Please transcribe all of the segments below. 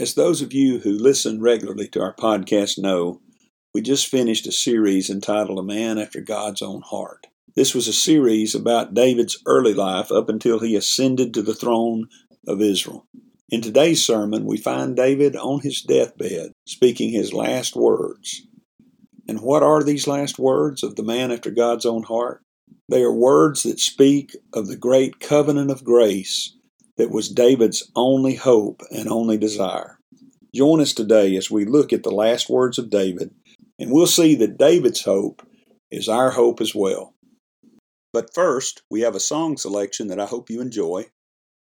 As those of you who listen regularly to our podcast know, we just finished a series entitled A Man After God's Own Heart. This was a series about David's early life up until he ascended to the throne of Israel. In today's sermon, we find David on his deathbed speaking his last words. And what are these last words of the man after God's own heart? They are words that speak of the great covenant of grace that was David's only hope and only desire. Join us today as we look at the last words of David, and we'll see that David's hope is our hope as well. But first, we have a song selection that I hope you enjoy.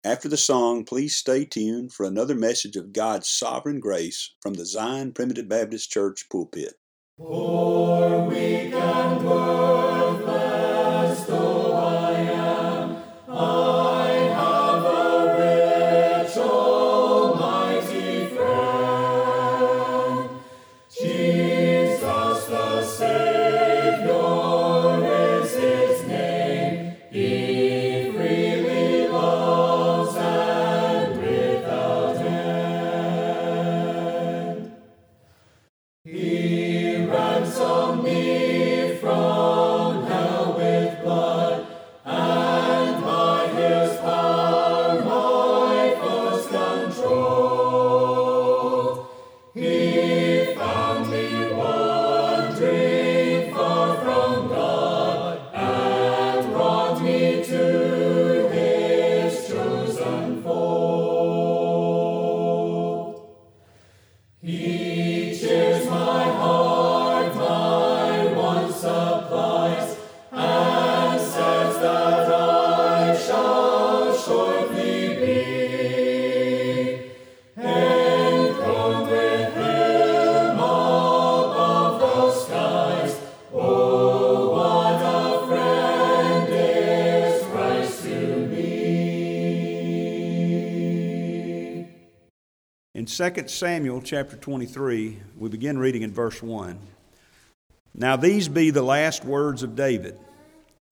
After the song, please stay tuned for another message of God's sovereign grace from the Zion Primitive Baptist Church pulpit. Worthless 2 Samuel chapter 23, we begin reading in verse 1. Now these be the last words of David.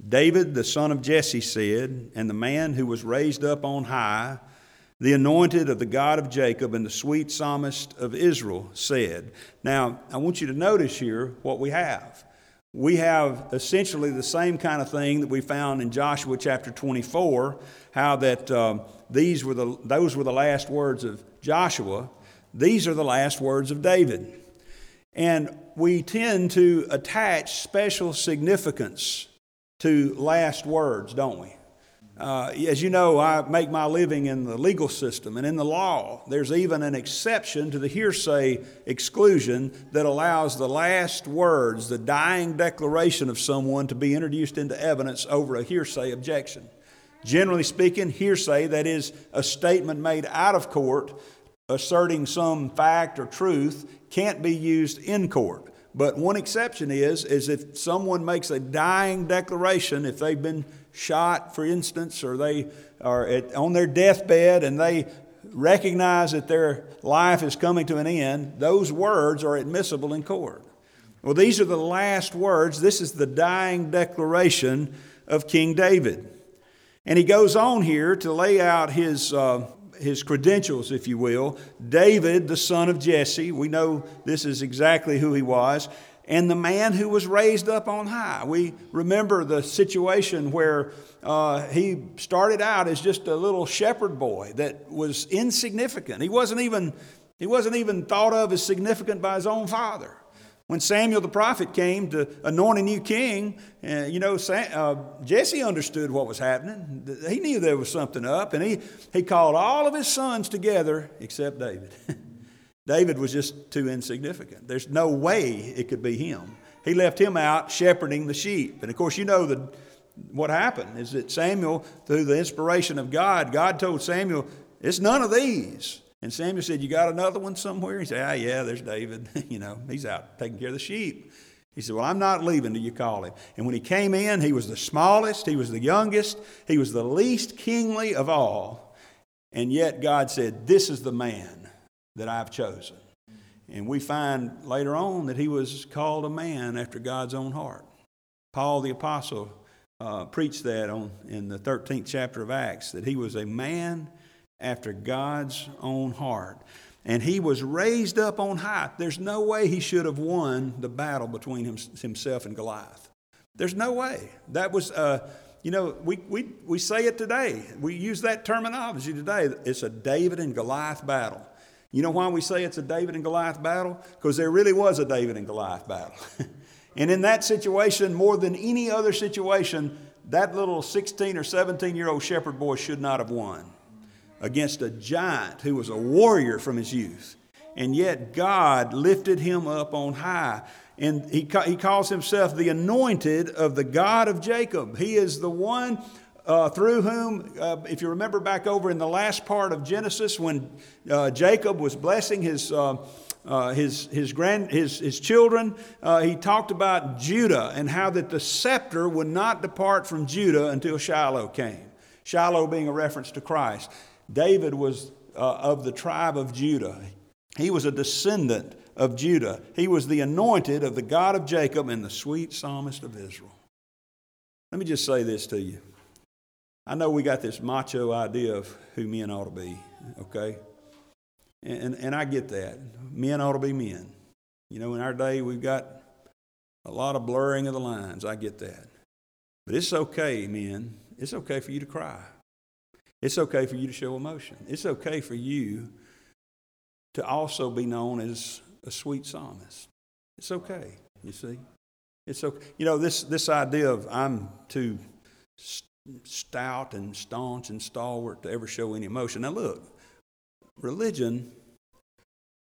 David, the son of Jesse, said, and the man who was raised up on high, the anointed of the God of Jacob and the sweet psalmist of Israel, said. Now, I want you to notice here what we have. We have essentially the same kind of thing that we found in Joshua chapter 24, how that um, these were the, those were the last words of Joshua. These are the last words of David. And we tend to attach special significance to last words, don't we? Uh, as you know, I make my living in the legal system and in the law. There's even an exception to the hearsay exclusion that allows the last words, the dying declaration of someone, to be introduced into evidence over a hearsay objection. Generally speaking, hearsay, that is, a statement made out of court asserting some fact or truth, can't be used in court. But one exception is, is if someone makes a dying declaration, if they've been shot, for instance, or they are at, on their deathbed and they recognize that their life is coming to an end, those words are admissible in court. Well, these are the last words. This is the dying declaration of King David. And he goes on here to lay out his, uh, his credentials, if you will. David, the son of Jesse, we know this is exactly who he was, and the man who was raised up on high. We remember the situation where uh, he started out as just a little shepherd boy that was insignificant. He wasn't even, he wasn't even thought of as significant by his own father. When Samuel the prophet came to anoint a new king, uh, you know, uh, Jesse understood what was happening. He knew there was something up, and he, he called all of his sons together except David. David was just too insignificant. There's no way it could be him. He left him out shepherding the sheep. And of course, you know the, what happened is that Samuel, through the inspiration of God, God told Samuel, It's none of these. And Samuel said, You got another one somewhere? He said, Ah, yeah, there's David. you know, he's out taking care of the sheep. He said, Well, I'm not leaving till you call him. And when he came in, he was the smallest, he was the youngest, he was the least kingly of all. And yet God said, This is the man that I've chosen. And we find later on that he was called a man after God's own heart. Paul the Apostle uh, preached that on, in the 13th chapter of Acts, that he was a man after God's own heart. And he was raised up on high. There's no way he should have won the battle between him, himself and Goliath. There's no way. That was, uh, you know, we, we, we say it today. We use that terminology today. It's a David and Goliath battle. You know why we say it's a David and Goliath battle? Because there really was a David and Goliath battle. and in that situation, more than any other situation, that little 16 or 17 year old shepherd boy should not have won against a giant who was a warrior from his youth. And yet God lifted him up on high. And he, he calls himself the anointed of the God of Jacob. He is the one uh, through whom, uh, if you remember back over in the last part of Genesis, when uh, Jacob was blessing his, uh, uh, his, his, grand, his, his children, uh, he talked about Judah and how that the scepter would not depart from Judah until Shiloh came. Shiloh being a reference to Christ. David was uh, of the tribe of Judah. He was a descendant of Judah. He was the anointed of the God of Jacob and the sweet psalmist of Israel. Let me just say this to you. I know we got this macho idea of who men ought to be, okay? And, and I get that. Men ought to be men. You know, in our day, we've got a lot of blurring of the lines. I get that. But it's okay, men. It's okay for you to cry. It's okay for you to show emotion. It's okay for you to also be known as a sweet psalmist. It's okay, you see. It's okay. You know, this, this idea of I'm too stout and staunch and stalwart to ever show any emotion. Now, look, religion,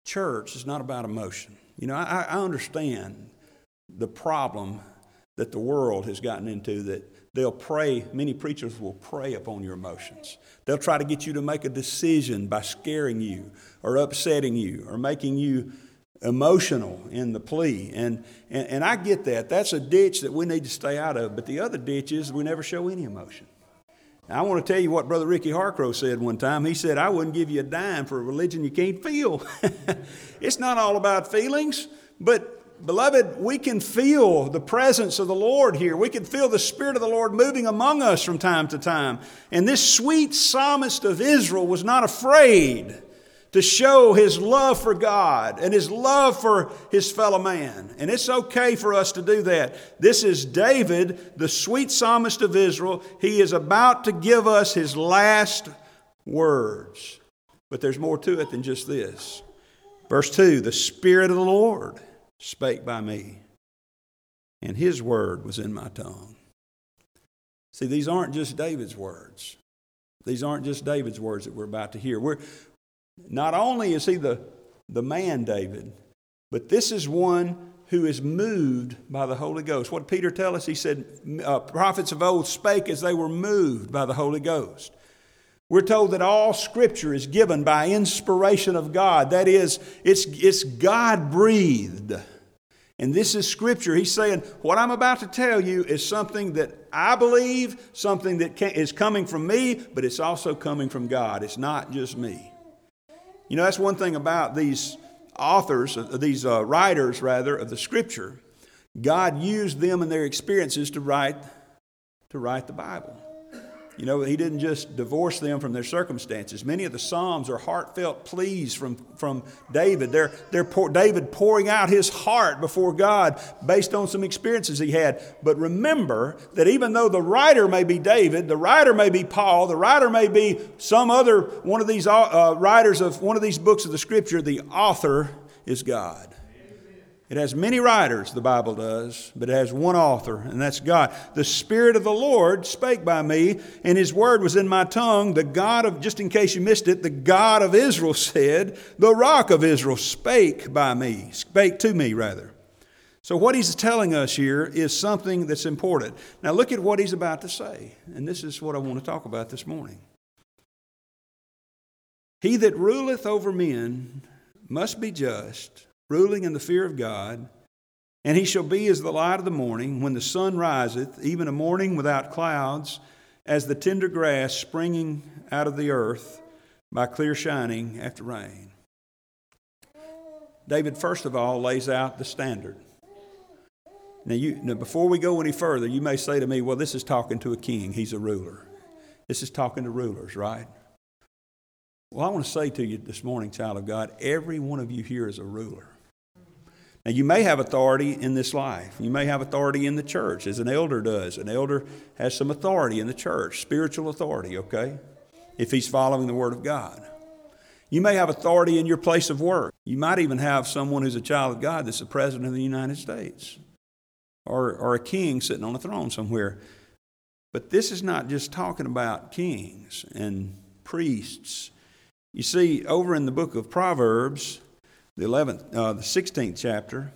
church is not about emotion. You know, I, I understand the problem that the world has gotten into that They'll pray, many preachers will prey upon your emotions. They'll try to get you to make a decision by scaring you or upsetting you or making you emotional in the plea. And, and, and I get that. That's a ditch that we need to stay out of. But the other ditch is we never show any emotion. Now, I want to tell you what Brother Ricky Harcrow said one time. He said, I wouldn't give you a dime for a religion you can't feel. it's not all about feelings, but beloved, we can feel the presence of the Lord here. We can feel the Spirit of the Lord moving among us from time to time. And this sweet psalmist of Israel was not afraid to show his love for God and his love for his fellow man. And it's okay for us to do that. This is David, the sweet psalmist of Israel. He is about to give us his last words. But there's more to it than just this. Verse 2 The Spirit of the Lord spake by me, and his word was in my tongue. See, these aren't just David's words. These aren't just David's words that we're about to hear. We're, not only is he the, the man David, but this is one who is moved by the Holy Ghost. What did Peter tell us? He said, uh, Prophets of old spake as they were moved by the Holy Ghost. We're told that all Scripture is given by inspiration of God. That is, it's, it's God breathed. And this is Scripture. He's saying, What I'm about to tell you is something that I believe, something that can, is coming from me, but it's also coming from God. It's not just me. You know, that's one thing about these authors, these uh, writers, rather, of the Scripture. God used them and their experiences to write, to write the Bible. You know, he didn't just divorce them from their circumstances. Many of the Psalms are heartfelt pleas from, from David. They're, they're pour, David pouring out his heart before God based on some experiences he had. But remember that even though the writer may be David, the writer may be Paul, the writer may be some other one of these uh, writers of one of these books of the Scripture, the author is God. It has many writers, the Bible does, but it has one author, and that's God. The Spirit of the Lord spake by me, and His word was in my tongue. The God of, just in case you missed it, the God of Israel said, The rock of Israel spake by me, spake to me, rather. So, what He's telling us here is something that's important. Now, look at what He's about to say, and this is what I want to talk about this morning. He that ruleth over men must be just ruling in the fear of God. And he shall be as the light of the morning, when the sun riseth, even a morning without clouds, as the tender grass springing out of the earth by clear shining after rain. David, first of all, lays out the standard. Now, you, now, before we go any further, you may say to me, well, this is talking to a king. He's a ruler. This is talking to rulers, right? Well, I want to say to you this morning, child of God, every one of you here is a ruler. Now, you may have authority in this life. You may have authority in the church, as an elder does. An elder has some authority in the church, spiritual authority, okay? If he's following the Word of God. You may have authority in your place of work. You might even have someone who's a child of God that's the President of the United States or, or a king sitting on a throne somewhere. But this is not just talking about kings and priests. You see, over in the book of Proverbs, the 11th, uh, the 16th chapter,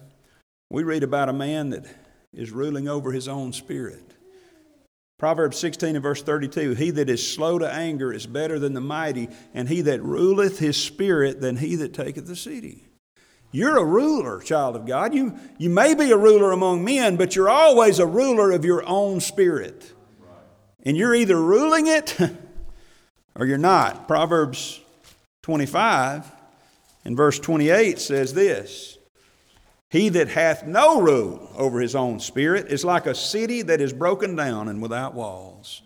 we read about a man that is ruling over his own spirit. Proverbs 16 and verse 32 He that is slow to anger is better than the mighty, and he that ruleth his spirit than he that taketh the city. You're a ruler, child of God. You, you may be a ruler among men, but you're always a ruler of your own spirit. And you're either ruling it or you're not. Proverbs 25 in verse 28 says this He that hath no rule over his own spirit is like a city that is broken down and without walls.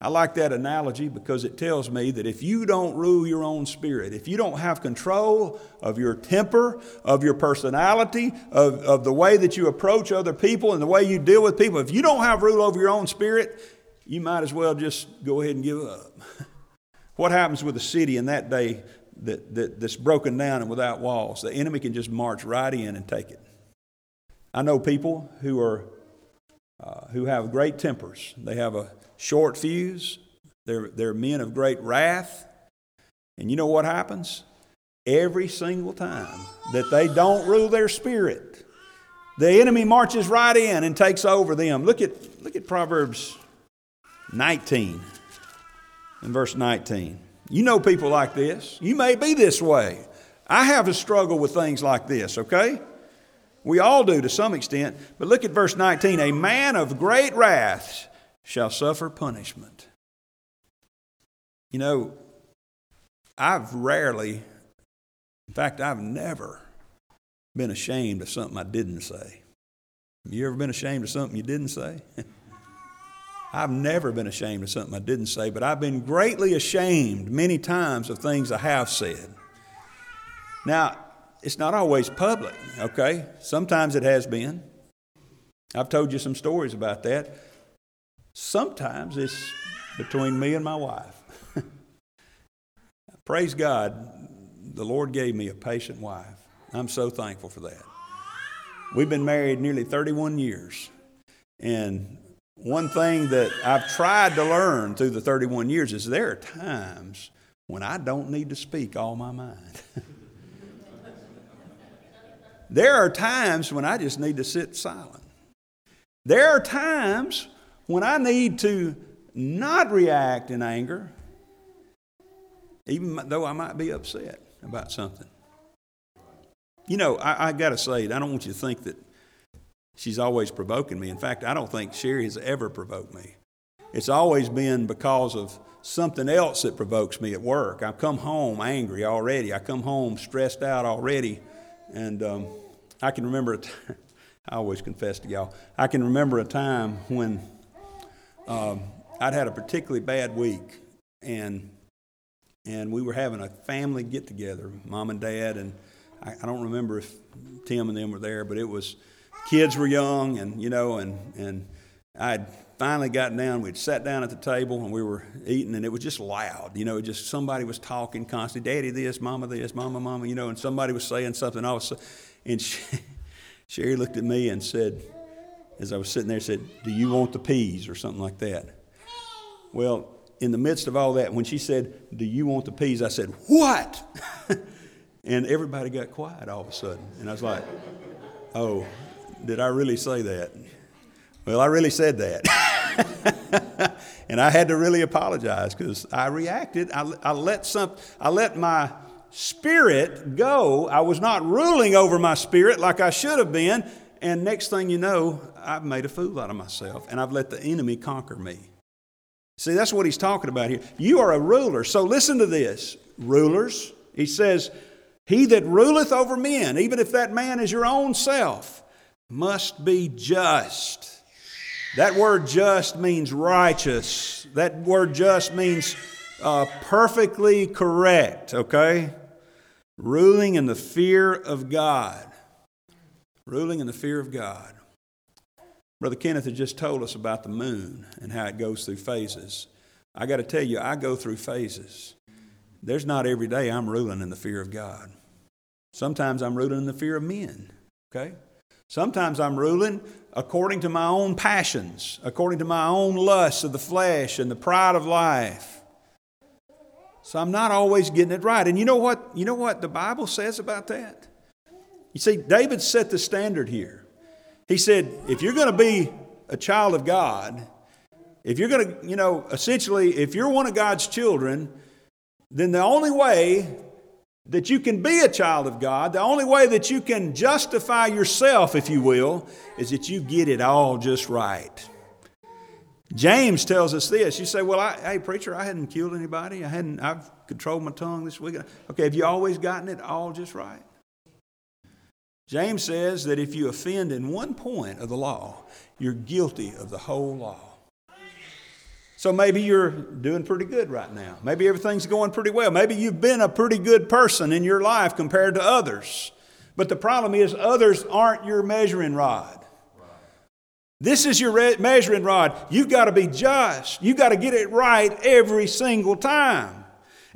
I like that analogy because it tells me that if you don't rule your own spirit, if you don't have control of your temper, of your personality, of, of the way that you approach other people and the way you deal with people, if you don't have rule over your own spirit, you might as well just go ahead and give up. what happens with a city in that day that, that, that's broken down and without walls. The enemy can just march right in and take it. I know people who are uh, who have great tempers. They have a short fuse. They're, they're men of great wrath. And you know what happens? Every single time that they don't rule their spirit, the enemy marches right in and takes over them. Look at, look at Proverbs 19 and verse 19. You know people like this. You may be this way. I have a struggle with things like this, okay? We all do to some extent. But look at verse 19 A man of great wrath shall suffer punishment. You know, I've rarely, in fact, I've never been ashamed of something I didn't say. You ever been ashamed of something you didn't say? I've never been ashamed of something I didn't say, but I've been greatly ashamed many times of things I have said. Now, it's not always public, okay? Sometimes it has been. I've told you some stories about that. Sometimes it's between me and my wife. Praise God, the Lord gave me a patient wife. I'm so thankful for that. We've been married nearly 31 years, and one thing that I've tried to learn through the 31 years is there are times when I don't need to speak all my mind. There are times when I just need to sit silent. There are times when I need to not react in anger, even though I might be upset about something. You know, I, I got to say, I don't want you to think that she's always provoking me. In fact, I don't think Sherry has ever provoked me. It's always been because of something else that provokes me at work. I come home angry already. I come home stressed out already. And um, I can remember, a t- I always confess to y'all, I can remember a time when um, I'd had a particularly bad week. And, and we were having a family get together, mom and dad, and I, I don't remember if Tim and them were there, but it was kids were young, and you know, and and I'd finally gotten down. We'd sat down at the table and we were eating, and it was just loud. You know, just somebody was talking constantly. Daddy, this, Mama, this, Mama, Mama. You know, and somebody was saying something. Sudden, and she, Sherry looked at me and said, as I was sitting there, said, "Do you want the peas or something like that?" Well, in the midst of all that, when she said, "Do you want the peas?" I said, "What?" And everybody got quiet all of a sudden. And I was like, oh, did I really say that? Well, I really said that. and I had to really apologize because I reacted. I, I, let some, I let my spirit go. I was not ruling over my spirit like I should have been. And next thing you know, I've made a fool out of myself and I've let the enemy conquer me. See, that's what he's talking about here. You are a ruler. So listen to this. Rulers, he says, he that ruleth over men, even if that man is your own self, must be just. That word just means righteous. That word just means uh, perfectly correct, okay? Ruling in the fear of God. Ruling in the fear of God. Brother Kenneth had just told us about the moon and how it goes through phases. I got to tell you, I go through phases. There's not every day I'm ruling in the fear of God. Sometimes I'm ruling in the fear of men, okay? Sometimes I'm ruling according to my own passions, according to my own lusts of the flesh and the pride of life. So I'm not always getting it right. And you know what? You know what the Bible says about that? You see, David set the standard here. He said, if you're going to be a child of God, if you're going to, you know, essentially, if you're one of God's children, then the only way that you can be a child of God, the only way that you can justify yourself, if you will, is that you get it all just right. James tells us this. You say, "Well, I, hey, preacher, I hadn't killed anybody. I hadn't. I've controlled my tongue this week." Okay, have you always gotten it all just right? James says that if you offend in one point of the law, you're guilty of the whole law. So maybe you're doing pretty good right now. Maybe everything's going pretty well. Maybe you've been a pretty good person in your life compared to others. But the problem is, others aren't your measuring rod. This is your measuring rod. You've got to be just. You've got to get it right every single time.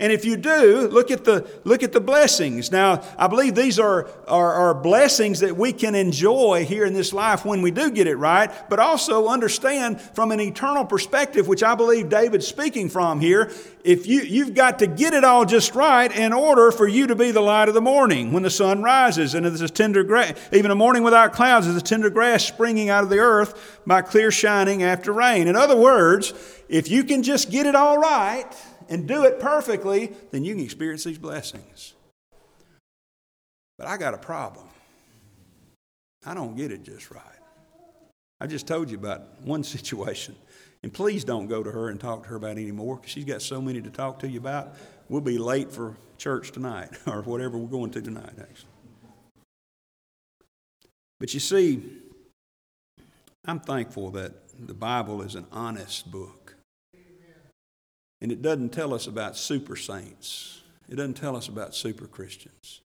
And if you do, look at the, look at the blessings. Now, I believe these are, are, are, blessings that we can enjoy here in this life when we do get it right, but also understand from an eternal perspective, which I believe David's speaking from here. If you, you've got to get it all just right in order for you to be the light of the morning when the sun rises and it's a tender grass. Even a morning without clouds is a tender grass springing out of the earth by clear shining after rain. In other words, if you can just get it all right, and do it perfectly, then you can experience these blessings. But I got a problem. I don't get it just right. I just told you about one situation. And please don't go to her and talk to her about any more because she's got so many to talk to you about. We'll be late for church tonight or whatever we're going to tonight, actually. But you see, I'm thankful that the Bible is an honest book. And it doesn't tell us about super saints, it doesn't tell us about super Christians.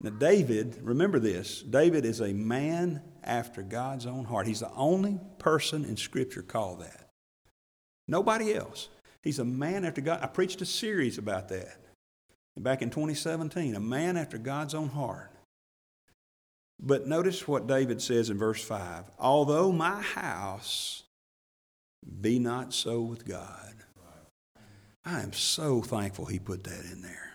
Now, David, remember this David is a man after God's own heart. He's the only person in Scripture called that. Nobody else. He's a man after God. I preached a series about that back in 2017. A man after God's own heart. But notice what David says in verse 5 Although my house be not so with God. I am so thankful he put that in there.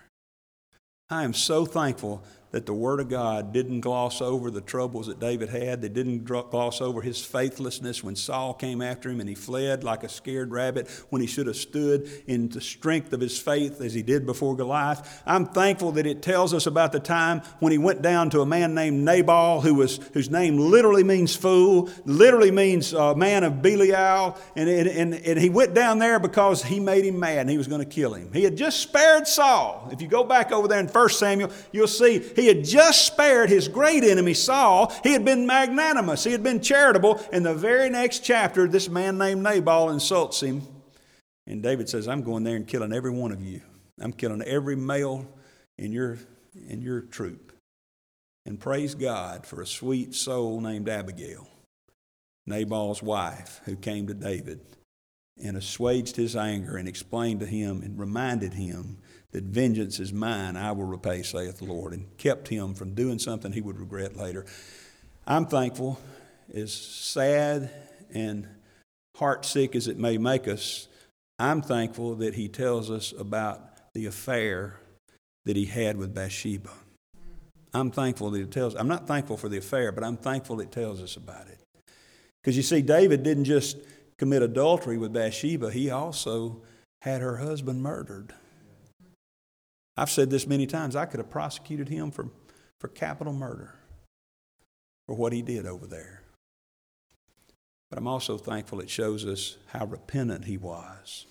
I am so thankful that the Word of God didn't gloss over the troubles that David had. They didn't gloss over his faithlessness when Saul came after him and he fled like a scared rabbit when he should have stood in the strength of his faith as he did before Goliath. I'm thankful that it tells us about the time when he went down to a man named Nabal, who was, whose name literally means fool, literally means uh, man of Belial, and, and, and he went down there because he made him mad and he was going to kill him. He had just spared Saul. If you go back over there in 1 Samuel, you'll see he had just spared his great enemy Saul. He had been magnanimous, he had been charitable. In the very next chapter, this man named Nabal insults him. And David says, I'm going there and killing every one of you. I'm killing every male in your, in your troop. And praise God for a sweet soul named Abigail, Nabal's wife, who came to David and assuaged his anger and explained to him and reminded him that vengeance is mine, I will repay, saith the Lord, and kept him from doing something he would regret later. I'm thankful, as sad and heartsick as it may make us, I'm thankful that he tells us about the affair that he had with Bathsheba. I'm thankful that it tells, I'm not thankful for the affair, but I'm thankful it tells us about it. Because you see, David didn't just commit adultery with Bathsheba, he also had her husband murdered. I've said this many times. I could have prosecuted him for, for capital murder for what he did over there. But I'm also thankful it shows us how repentant he was.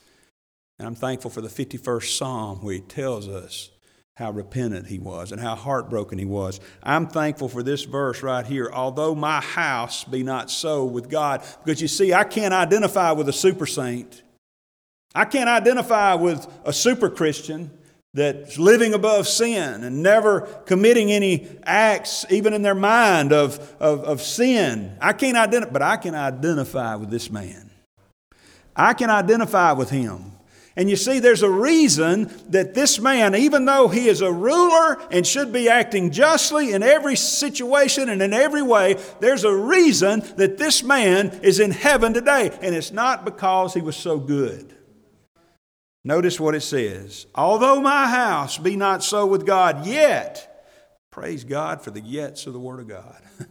And I'm thankful for the 51st Psalm where he tells us how repentant he was and how heartbroken he was. I'm thankful for this verse right here. Although my house be not so with God, because you see, I can't identify with a super saint. I can't identify with a super Christian that's living above sin and never committing any acts, even in their mind, of, of, of sin. I can't identify, but I can identify with this man. I can identify with him. And you see, there's a reason that this man, even though he is a ruler and should be acting justly in every situation and in every way, there's a reason that this man is in heaven today. And it's not because he was so good. Notice what it says. Although my house be not so with God, yet, praise God for the yets of the Word of God.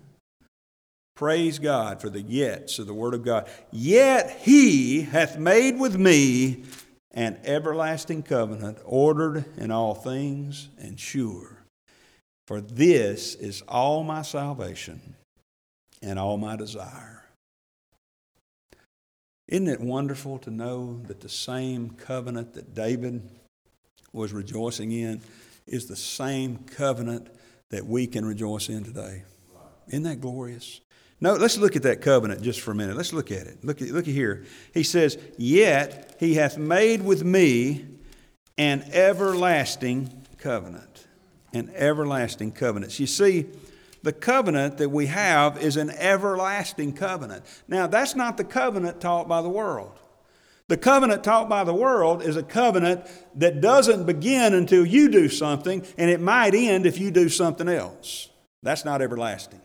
praise God for the yets of the Word of God. Yet he hath made with me an everlasting covenant, ordered in all things and sure. For this is all my salvation and all my desire isn't it wonderful to know that the same covenant that David was rejoicing in is the same covenant that we can rejoice in today? Isn't that glorious? No, let's look at that covenant just for a minute. Let's look at it. Look at, look here. He says, Yet he hath made with me an everlasting covenant. An everlasting covenant. You see, the covenant that we have is an everlasting covenant. Now, that's not the covenant taught by the world. The covenant taught by the world is a covenant that doesn't begin until you do something, and it might end if you do something else. That's not everlasting.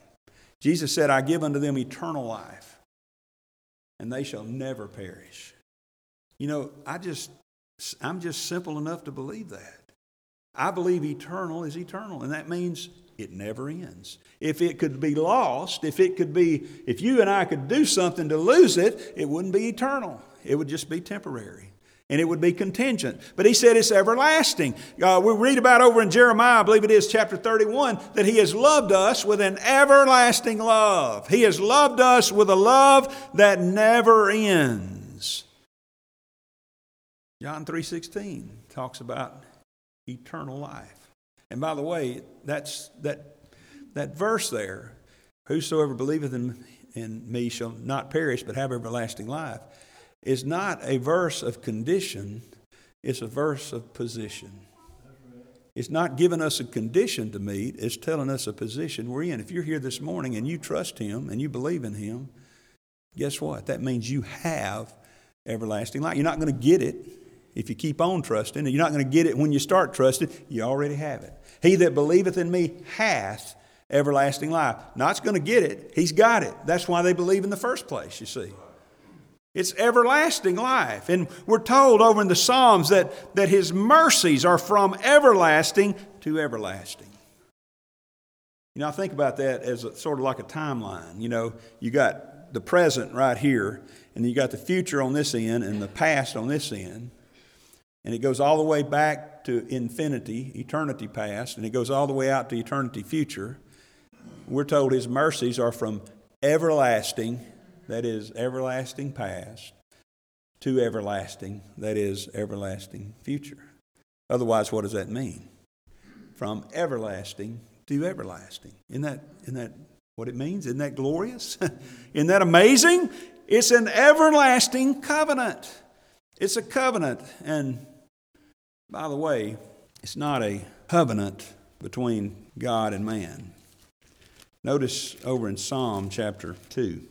Jesus said, I give unto them eternal life, and they shall never perish. You know, I just, I'm just simple enough to believe that. I believe eternal is eternal, and that means it never ends. If it could be lost, if it could be, if you and I could do something to lose it, it wouldn't be eternal. It would just be temporary. And it would be contingent. But he said it's everlasting. Uh, we read about over in Jeremiah, I believe it is chapter 31, that he has loved us with an everlasting love. He has loved us with a love that never ends. John 3:16 talks about eternal life. And by the way, that's that that verse there, whosoever believeth in, in me shall not perish but have everlasting life, is not a verse of condition, it's a verse of position. It's not giving us a condition to meet, it's telling us a position we're in. If you're here this morning and you trust Him and you believe in Him, guess what? That means you have everlasting life. You're not going to get it if you keep on trusting, and you're not going to get it when you start trusting, you already have it. He that believeth in me hath everlasting life. Not's going to get it, he's got it. That's why they believe in the first place, you see. It's everlasting life. And we're told over in the Psalms that, that his mercies are from everlasting to everlasting. You know, I think about that as a, sort of like a timeline. You know, you got the present right here, and you got the future on this end, and the past on this end. And it goes all the way back to infinity, eternity past, and it goes all the way out to eternity future. We're told His mercies are from everlasting, that is, everlasting past, to everlasting, that is, everlasting future. Otherwise, what does that mean? From everlasting to everlasting. Isn't that, isn't that what it means? Isn't that glorious? isn't that amazing? It's an everlasting covenant. It's a covenant. And by the way, it's not a covenant between God and man. Notice over in Psalm chapter 2.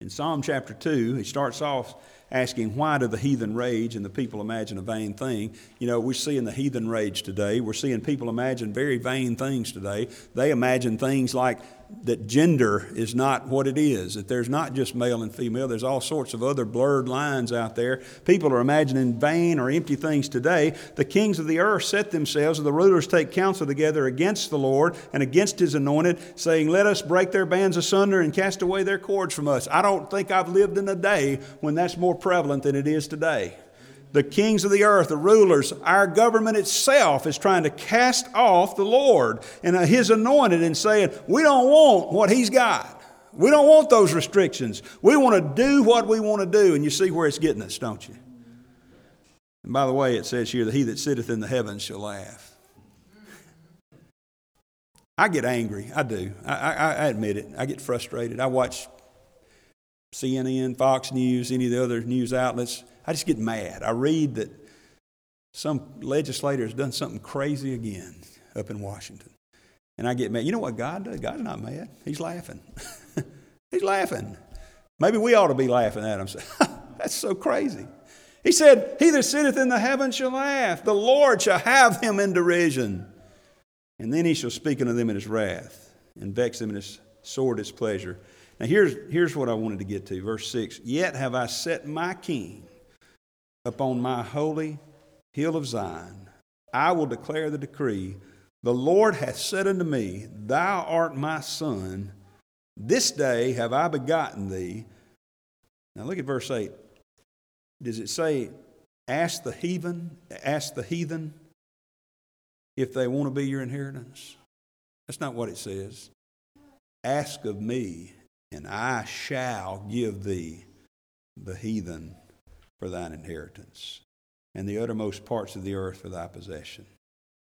In Psalm chapter 2, he starts off asking, Why do the heathen rage and the people imagine a vain thing? You know, we're seeing the heathen rage today. We're seeing people imagine very vain things today. They imagine things like that gender is not what it is, that there's not just male and female, there's all sorts of other blurred lines out there. People are imagining vain or empty things today. The kings of the earth set themselves, and the rulers take counsel together against the Lord and against his anointed, saying, Let us break their bands asunder and cast away their cords from us. I don't think I've lived in a day when that's more prevalent than it is today the kings of the earth, the rulers, our government itself is trying to cast off the Lord and His anointed and saying, We don't want what He's got. We don't want those restrictions. We want to do what we want to do. And you see where it's getting us, don't you? And by the way, it says here that he that sitteth in the heavens shall laugh. I get angry. I do. I, I, I admit it. I get frustrated. I watch CNN, Fox News, any of the other news outlets I just get mad. I read that some legislator has done something crazy again up in Washington. And I get mad. You know what God does? God's not mad. He's laughing. He's laughing. Maybe we ought to be laughing at him. That's so crazy. He said, He that sitteth in the heavens shall laugh. The Lord shall have him in derision. And then he shall speak unto them in his wrath and vex them in his sore displeasure. Now, here's, here's what I wanted to get to. Verse 6 Yet have I set my king upon my holy hill of Zion. I will declare the decree. The Lord hath said unto me, Thou art my son. This day have I begotten thee. Now look at verse 8. Does it say, Ask the heathen, ask the heathen if they want to be your inheritance? That's not what it says. Ask of me, and I shall give thee the heathen for thine inheritance, and the uttermost parts of the earth for thy possession.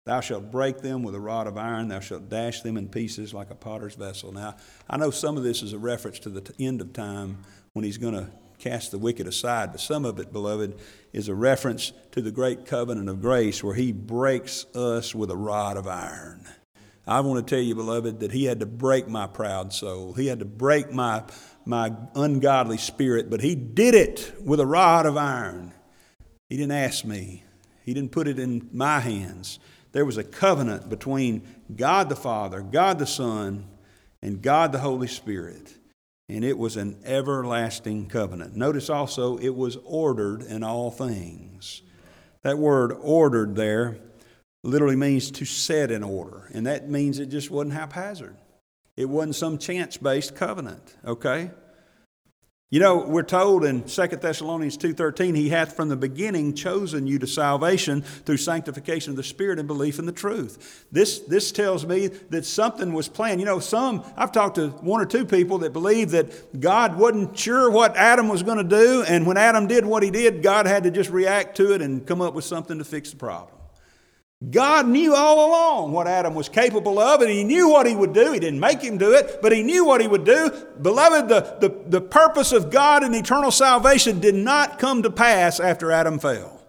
Thou shalt break them with a rod of iron, thou shalt dash them in pieces like a potter's vessel. Now, I know some of this is a reference to the end of time when he's going to cast the wicked aside, but some of it, beloved, is a reference to the great covenant of grace where he breaks us with a rod of iron. I want to tell you, beloved, that he had to break my proud soul. He had to break my my ungodly spirit, but he did it with a rod of iron. He didn't ask me, he didn't put it in my hands. There was a covenant between God the Father, God the Son, and God the Holy Spirit. And it was an everlasting covenant. Notice also, it was ordered in all things. That word ordered there literally means to set in order. And that means it just wasn't haphazard. It wasn't some chance based covenant, okay? You know, we're told in 2 Thessalonians 2:13, he hath from the beginning chosen you to salvation through sanctification of the Spirit and belief in the truth. This, this tells me that something was planned. You know, some, I've talked to one or two people that believe that God wasn't sure what Adam was going to do, and when Adam did what he did, God had to just react to it and come up with something to fix the problem. God knew all along what Adam was capable of, and He knew what He would do. He didn't make him do it, but He knew what He would do. Beloved, the, the, the purpose of God in eternal salvation did not come to pass after Adam fell.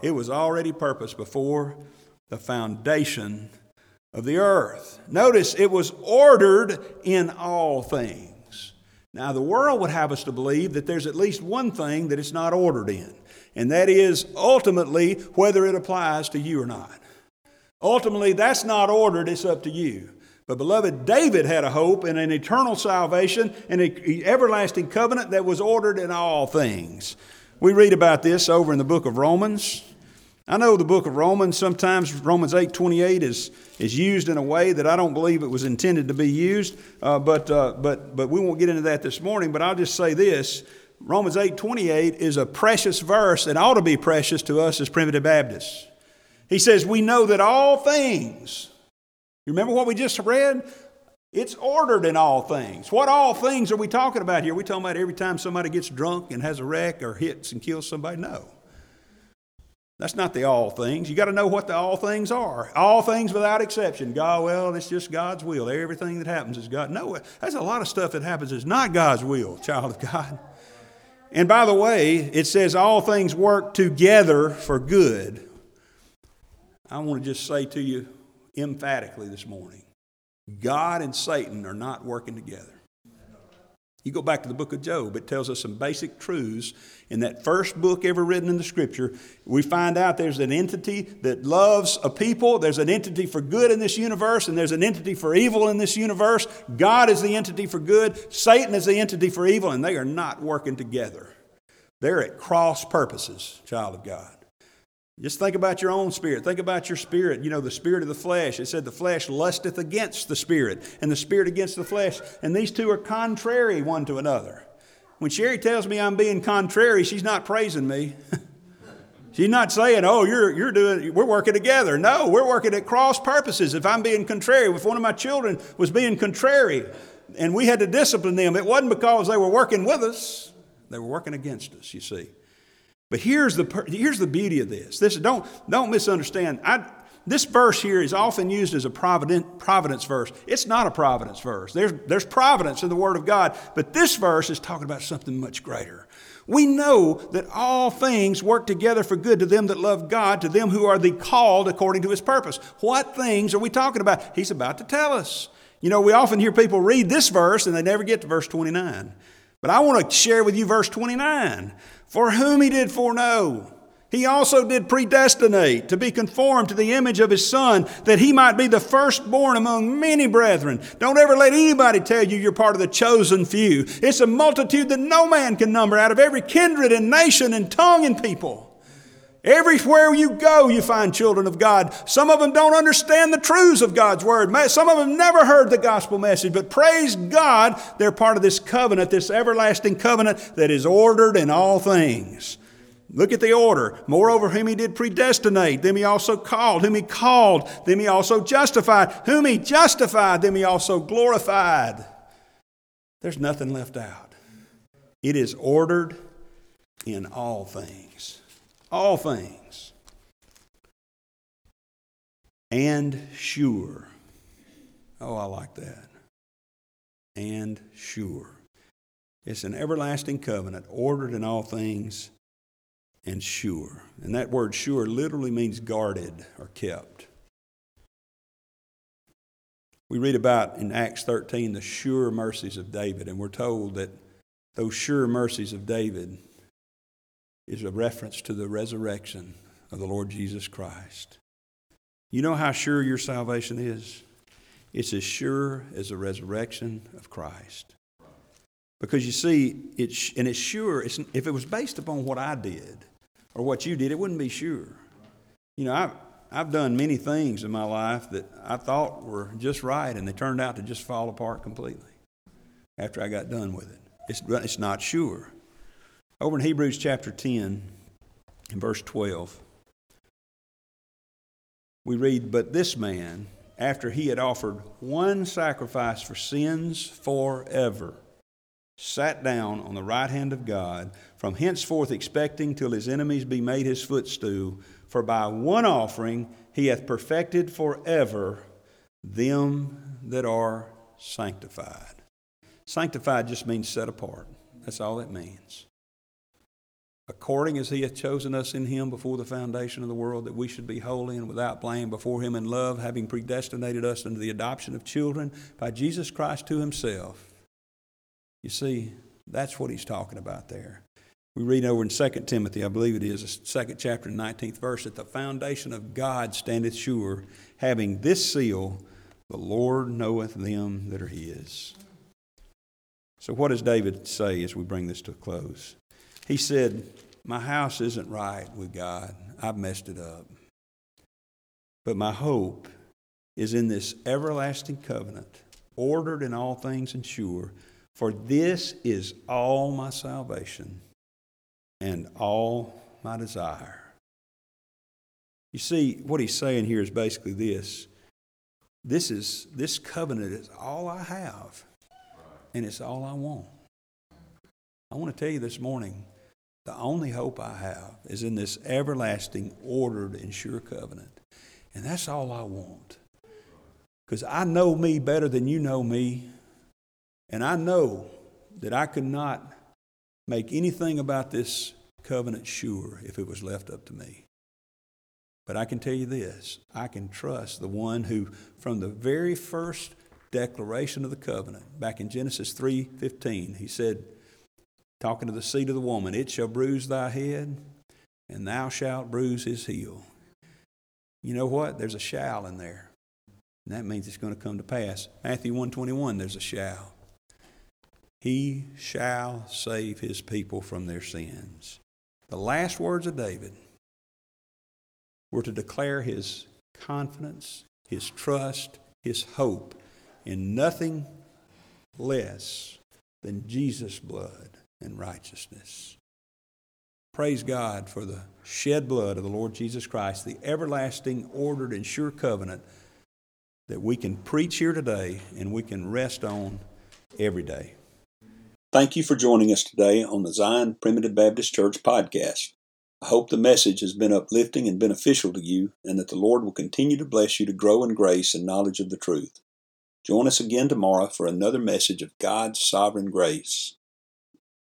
It was already purposed before the foundation of the earth. Notice it was ordered in all things. Now, the world would have us to believe that there's at least one thing that it's not ordered in, and that is ultimately whether it applies to you or not. Ultimately, that's not ordered, it's up to you. But, beloved, David had a hope in an eternal salvation and an everlasting covenant that was ordered in all things. We read about this over in the book of Romans. I know the book of Romans, sometimes Romans 8.28 is, is used in a way that I don't believe it was intended to be used, uh, but, uh, but, but we won't get into that this morning, but I'll just say this. Romans 8.28 is a precious verse and ought to be precious to us as primitive Baptists. He says, we know that all things, you remember what we just read? It's ordered in all things. What all things are we talking about here? Are we talking about every time somebody gets drunk and has a wreck or hits and kills somebody? No. That's not the all things. You got to know what the all things are. All things without exception. God, well, it's just God's will. Everything that happens is God. No, that's a lot of stuff that happens is not God's will, child of God. And by the way, it says all things work together for good. I want to just say to you emphatically this morning God and Satan are not working together. You go back to the book of Job, it tells us some basic truths. In that first book ever written in the scripture, we find out there's an entity that loves a people, there's an entity for good in this universe, and there's an entity for evil in this universe. God is the entity for good, Satan is the entity for evil, and they are not working together. They're at cross purposes, child of God. Just think about your own spirit. Think about your spirit. You know, the spirit of the flesh. It said the flesh lusteth against the spirit, and the spirit against the flesh. And these two are contrary one to another. When Sherry tells me I'm being contrary, she's not praising me. she's not saying, oh, you're, you're doing, we're working together. No, we're working at cross purposes. If I'm being contrary, if one of my children was being contrary and we had to discipline them, it wasn't because they were working with us, they were working against us, you see. But here's the, here's the beauty of this. this don't, don't misunderstand. I, this verse here is often used as a providence, providence verse. It's not a providence verse. There's, there's providence in the Word of God, but this verse is talking about something much greater. We know that all things work together for good to them that love God, to them who are the called according to His purpose. What things are we talking about? He's about to tell us. You know, we often hear people read this verse and they never get to verse 29. But I want to share with you verse 29. For whom he did foreknow, he also did predestinate to be conformed to the image of his Son, that he might be the firstborn among many brethren. Don't ever let anybody tell you you're part of the chosen few. It's a multitude that no man can number out of every kindred and nation and tongue and people. Everywhere you go, you find children of God. Some of them don't understand the truths of God's Word. Some of them never heard the gospel message, but praise God, they're part of this covenant, this everlasting covenant that is ordered in all things. Look at the order. Moreover, whom he did predestinate, them he also called. Whom he called, them he also justified. Whom he justified, them he also glorified. There's nothing left out. It is ordered in all things all things, and sure. Oh, I like that. And sure. It's an everlasting covenant, ordered in all things, and sure. And that word sure literally means guarded or kept. We read about in Acts 13 the sure mercies of David, and we're told that those sure mercies of David is a reference to the resurrection of the Lord Jesus Christ. You know how sure your salvation is? It's as sure as the resurrection of Christ. Because you see, it's, and it's sure, it's, if it was based upon what I did or what you did, it wouldn't be sure. You know, I've, I've done many things in my life that I thought were just right, and they turned out to just fall apart completely after I got done with it. It's, it's not sure. Over in Hebrews chapter 10, in verse 12, we read, But this man, after he had offered one sacrifice for sins forever, sat down on the right hand of God, from henceforth expecting till his enemies be made his footstool. For by one offering he hath perfected forever them that are sanctified. Sanctified just means set apart. That's all it means according as he hath chosen us in him before the foundation of the world, that we should be holy and without blame before him in love, having predestinated us unto the adoption of children by Jesus Christ to himself. You see, that's what he's talking about there. We read over in 2 Timothy, I believe it is, the second chapter, 19th verse, that the foundation of God standeth sure, having this seal, the Lord knoweth them that are his. So, what does David say as we bring this to a close? He said, my house isn't right with God. I've messed it up. But my hope is in this everlasting covenant, ordered in all things and sure. For this is all my salvation and all my desire. You see, what he's saying here is basically this. This is this covenant is all I have, and it's all I want. I want to tell you this morning, the only hope I have is in this everlasting, ordered, and sure covenant. And that's all I want. Because I know me better than you know me. And I know that I could not make anything about this covenant sure if it was left up to me. But I can tell you this I can trust the one who, from the very first declaration of the covenant, back in Genesis 3:15, he said, talking to the seed of the woman, it shall bruise thy head, and thou shalt bruise his heel. You know what? There's a shall in there. And that means it's going to come to pass. Matthew 121, there's a shall. He shall save his people from their sins. The last words of David were to declare his confidence, his trust, his hope in nothing less than Jesus' blood and righteousness. Praise God for the shed blood of the Lord Jesus Christ, the everlasting, ordered, and sure covenant that we can preach here today and we can rest on every day. Thank you for joining us today on the Zion Primitive Baptist Church podcast. I hope the message has been uplifting and beneficial to you, and that the Lord will continue to bless you to grow in grace and knowledge of the truth. Join us again tomorrow for another message of God's sovereign grace.